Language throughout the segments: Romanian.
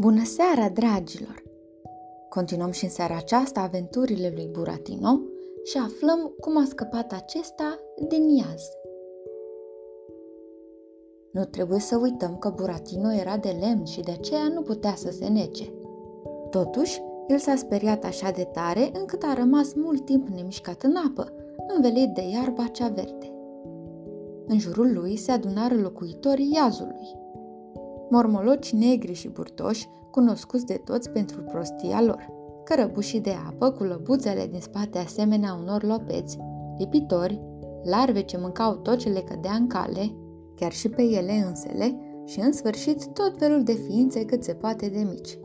Bună seara, dragilor! Continuăm și în seara aceasta aventurile lui Buratino și aflăm cum a scăpat acesta din iaz. Nu trebuie să uităm că Buratino era de lemn și de aceea nu putea să se nece. Totuși, el s-a speriat așa de tare încât a rămas mult timp nemișcat în apă, învelit de iarba cea verde. În jurul lui se adunară locuitorii iazului, mormoloci negri și burtoși, cunoscuți de toți pentru prostia lor, cărăbușii de apă cu lăbuțele din spate asemenea unor lopeți, lipitori, larve ce mâncau tot ce le cădea în cale, chiar și pe ele însele, și în sfârșit tot felul de ființe cât se poate de mici.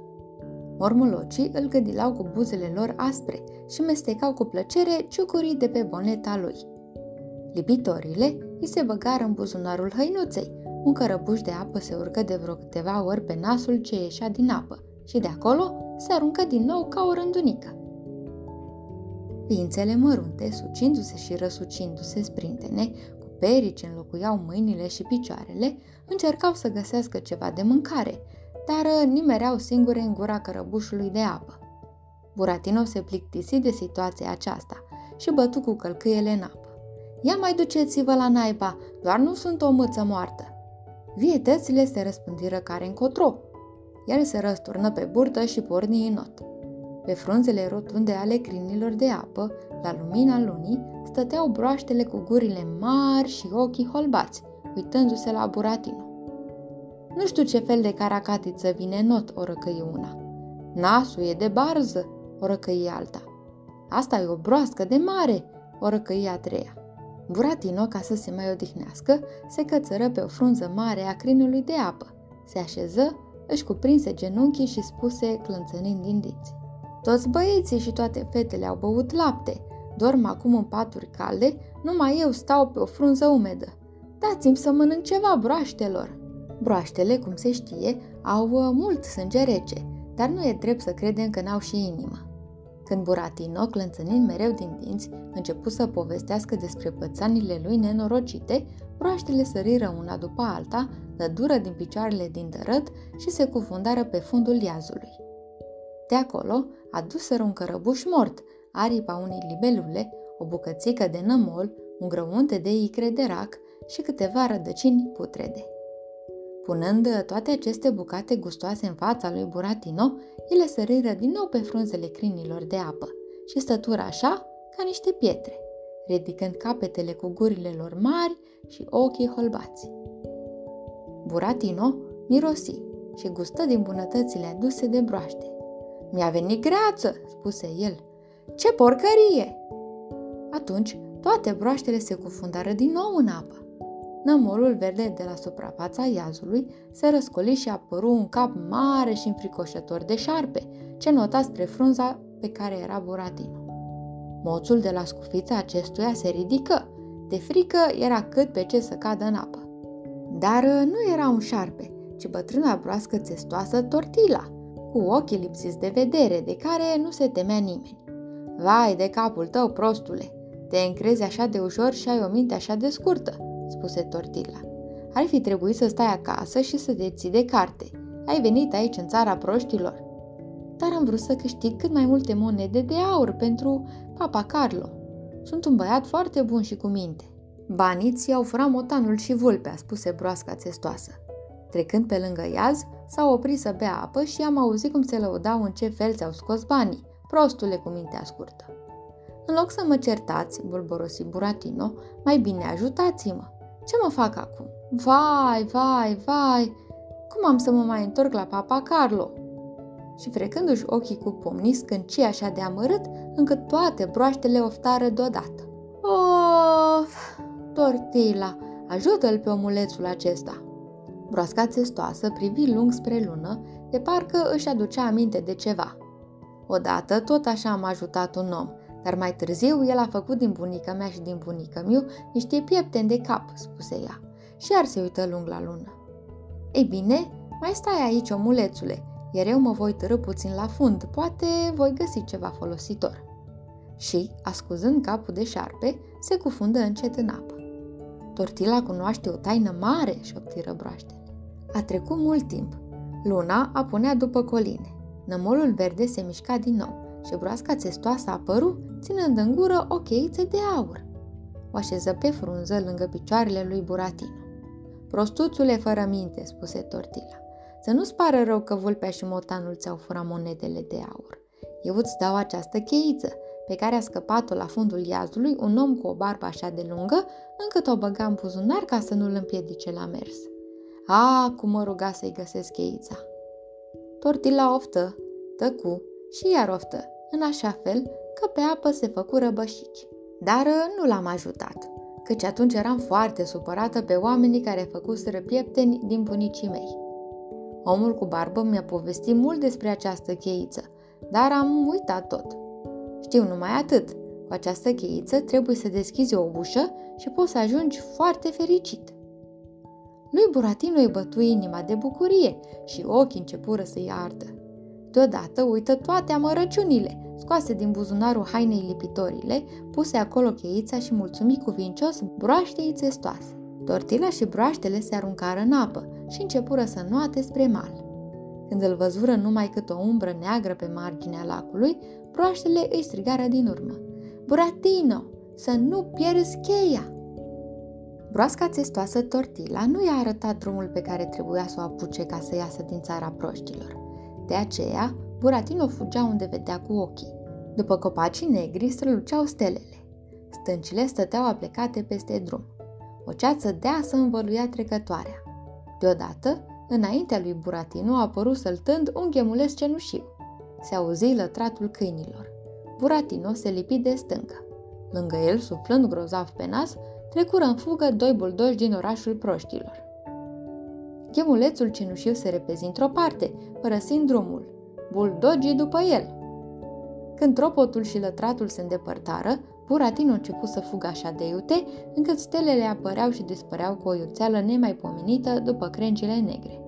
Mormolocii îl gădilau cu buzele lor aspre și mestecau cu plăcere ciucurii de pe boneta lui. Lipitorile îi se băgară în buzunarul hăinuței, un cărăbuș de apă se urcă de vreo câteva ori pe nasul ce ieșea din apă și de acolo se aruncă din nou ca o rândunică. Ființele mărunte, sucindu-se și răsucindu-se sprintene, cu perii ce înlocuiau mâinile și picioarele, încercau să găsească ceva de mâncare, dar nimereau singure în gura cărăbușului de apă. Buratino se plictisi de situația aceasta și bătu cu călcâiele în apă. Ia mai duceți-vă la naiba, doar nu sunt o mâță moartă. Vietățile se răspândiră care încotro. El se răsturnă pe burtă și porni în not. Pe frunzele rotunde ale crinilor de apă, la lumina lunii, stăteau broaștele cu gurile mari și ochii holbați, uitându-se la Buratino. Nu știu ce fel de caracatiță vine în not, o răcăi una. Nasul e de barză, o răcăi alta. Asta e o broască de mare, o răcăi a treia. Buratino, ca să se mai odihnească, se cățără pe o frunză mare a crinului de apă. Se așeză, își cuprinse genunchii și spuse, clănțănind din dinți. Toți băieții și toate fetele au băut lapte. Dorm acum în paturi calde, numai eu stau pe o frunză umedă. Dați-mi să mănânc ceva broaștelor. Broaștele, cum se știe, au uh, mult sânge rece, dar nu e drept să credem că n-au și inimă. Când Buratino, clănțănind mereu din dinți, începu să povestească despre pățanile lui nenorocite, broaștele săriră una după alta, dură din picioarele din dărăt și se cufundară pe fundul iazului. De acolo aduseră un cărăbuș mort, aripa unei libelule, o bucățică de nămol, un grăunte de icre de rac și câteva rădăcini putrede. Punând toate aceste bucate gustoase în fața lui Buratino, ele săriră din nou pe frunzele crinilor de apă și stătură așa ca niște pietre, ridicând capetele cu gurile lor mari și ochii holbați. Buratino mirosi și gustă din bunătățile aduse de broaște. Mi-a venit greață, spuse el. Ce porcărie! Atunci toate broaștele se cufundară din nou în apă Nămolul verde de la suprafața iazului se răscoli și apăru un cap mare și înfricoșător de șarpe, ce nota spre frunza pe care era Buratino. Moțul de la scufița acestuia se ridică. De frică era cât pe ce să cadă în apă. Dar uh, nu era un șarpe, ci bătrâna broască țestoasă tortila, cu ochii lipsiți de vedere, de care nu se temea nimeni. Vai de capul tău, prostule! Te încrezi așa de ușor și ai o minte așa de scurtă spuse Tortila. Ar fi trebuit să stai acasă și să te ții de carte. Ai venit aici în țara proștilor. Dar am vrut să câștig cât mai multe monede de aur pentru papa Carlo. Sunt un băiat foarte bun și cu minte. Banii ți-au furat motanul și vulpea, spuse broasca țestoasă. Trecând pe lângă iaz, s-au oprit să bea apă și am auzit cum se lăudau în ce fel ți-au scos banii, prostule cu mintea scurtă. În loc să mă certați, bulborosi Buratino, mai bine ajutați-mă. Ce mă fac acum? Vai, vai, vai! Cum am să mă mai întorc la papa Carlo? Și frecându-și ochii cu pumnii, scânci așa de amărât, încât toate broaștele oftară deodată. Of! Tortila, ajută-l pe omulețul acesta! Broasca țestoasă privi lung spre lună, de parcă își aducea aminte de ceva. Odată tot așa am ajutat un om, dar mai târziu el a făcut din bunica mea și din bunica miu niște piepteni de cap, spuse ea, și ar se uită lung la lună. Ei bine, mai stai aici, omulețule, iar eu mă voi târâ puțin la fund, poate voi găsi ceva folositor. Și, ascuzând capul de șarpe, se cufundă încet în apă. Tortila cunoaște o taină mare, șoptiră broaște. A trecut mult timp. Luna apunea după coline. Nămolul verde se mișca din nou și broasca țestoasă apăru, ținând în gură o cheiță de aur. O așeză pe frunză lângă picioarele lui Buratino. Prostuțule fără minte, spuse Tortila. Să nu-ți pară rău că vulpea și motanul ți-au furat monedele de aur. Eu îți dau această cheiță, pe care a scăpat-o la fundul iazului un om cu o barbă așa de lungă, încât o băga în buzunar ca să nu-l împiedice la mers. A, cum mă ruga să-i găsesc cheița! Tortila oftă, tăcu și iar oftă, în așa fel că pe apă se făcu răbășici. Dar nu l-am ajutat, căci atunci eram foarte supărată pe oamenii care făcuseră piepteni din bunicii mei. Omul cu barbă mi-a povestit mult despre această cheiță, dar am uitat tot. Știu numai atât. Cu această cheiță trebuie să deschizi o ușă și poți să ajungi foarte fericit. Lui Buratino îi bătui inima de bucurie și ochii începură să-i ardă. Deodată uită toate amărăciunile, scoase din buzunarul hainei lipitorile, puse acolo cheița și mulțumi cuvincios broaștei țestoase. Tortila și broaștele se aruncară în apă și începură să nuate spre mal. Când îl văzură numai cât o umbră neagră pe marginea lacului, broaștele îi strigară din urmă. Buratino, să nu pierzi cheia! Broasca țestoasă Tortila nu i-a arătat drumul pe care trebuia să o apuce ca să iasă din țara proștilor. De aceea, Buratino fugea unde vedea cu ochii. După copacii negri străluceau stelele. Stâncile stăteau aplecate peste drum. O ceață deasă învăluia trecătoarea. Deodată, înaintea lui Buratino a apărut săltând un ghemuleț cenușiu. Se auzi lătratul câinilor. Buratino se lipi de stâncă. Lângă el, suflând grozav pe nas, trecură în fugă doi buldoși din orașul proștilor. Chemulețul cenușiu se repezi într-o parte, părăsind drumul. Buldogii după el. Când tropotul și lătratul se îndepărtară, Buratino început să fugă așa de iute, încât stelele apăreau și dispăreau cu o iuțeală nemaipomenită după crengile negre.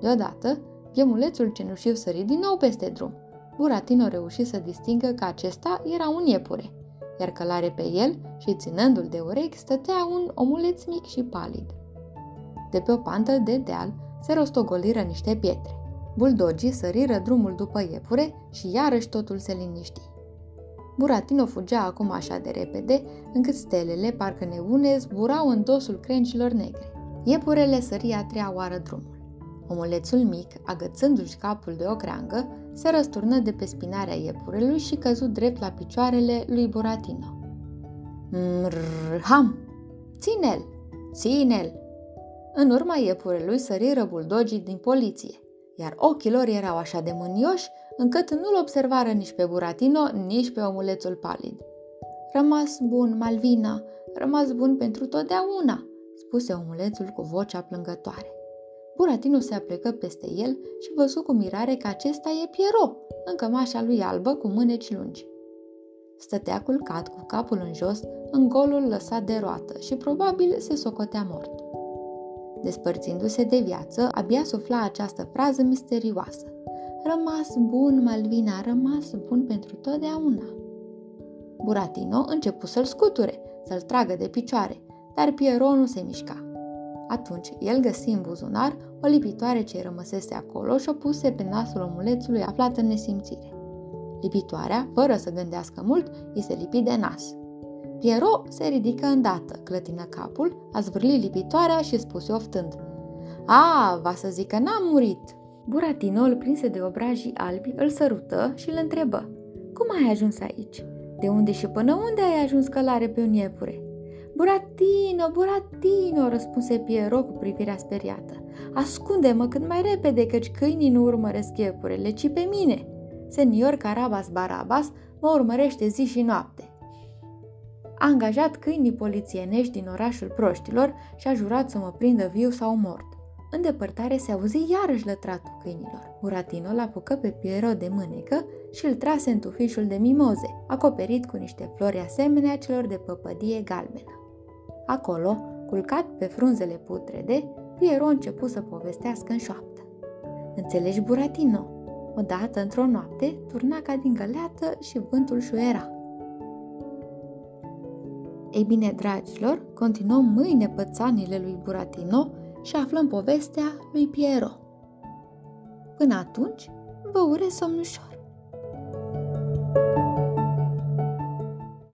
Deodată, ghemulețul cenușiu sări din nou peste drum. Buratino reuși să distingă că acesta era un iepure – iar călare pe el și ținându-l de urechi stătea un omuleț mic și palid. De pe o pantă de deal se rostogoliră niște pietre. Buldogii săriră drumul după iepure și iarăși totul se liniști. Buratino fugea acum așa de repede, încât stelele, parcă nebune, zburau în dosul crencilor negre. Iepurele săria a treia oară drumul. Omulețul mic, agățându-și capul de o creangă, se răsturnă de pe spinarea iepurelui și căzut drept la picioarele lui Buratino. Ham! Ține-l! Ține-l! În urma iepurelui săriră buldogii din poliție, iar ochii lor erau așa de mânioși încât nu-l observară nici pe Buratino, nici pe omulețul palid. Rămas bun, Malvina, rămas bun pentru totdeauna, spuse omulețul cu vocea plângătoare. Buratino se aplecă peste el și văzu cu mirare că acesta e Piero, în cămașa lui albă cu mâneci lungi. Stătea culcat cu capul în jos, în golul lăsat de roată și probabil se socotea mort. Despărțindu-se de viață, abia sufla această frază misterioasă. Rămas bun, Malvina, rămas bun pentru totdeauna. Buratino începu să-l scuture, să-l tragă de picioare, dar Piero nu se mișca. Atunci, el găsi în buzunar o lipitoare ce rămăsese acolo și o puse pe nasul omulețului aflat în nesimțire. Lipitoarea, fără să gândească mult, îi se lipi de nas. Piero se ridică îndată, clătină capul, a zvârlit lipitoarea și spuse oftând. A, va să zic că n-am murit! Buratino îl prinse de obrajii albi, îl sărută și îl întrebă. Cum ai ajuns aici? De unde și până unde ai ajuns călare pe un iepure? Buratino, Buratino, răspunse Piero cu privirea speriată. Ascunde-mă cât mai repede, căci câinii nu urmăresc iepurele, ci pe mine. Senior Carabas Barabas mă urmărește zi și noapte. A angajat câinii polițienești din orașul proștilor și a jurat să mă prindă viu sau mort. În depărtare se auzi iarăși lătratul câinilor. Buratino l apucă pe Piero de mânecă și îl trase în tufișul de mimoze, acoperit cu niște flori asemenea celor de păpădie galbenă. Acolo, culcat pe frunzele putrede, Piero început să povestească în șoaptă. Înțelegi, Buratino? Odată, într-o noapte, turna ca din găleată și vântul șuiera. Ei bine, dragilor, continuăm mâine pățanile lui Buratino și aflăm povestea lui Piero. Până atunci, vă urez somn ușor.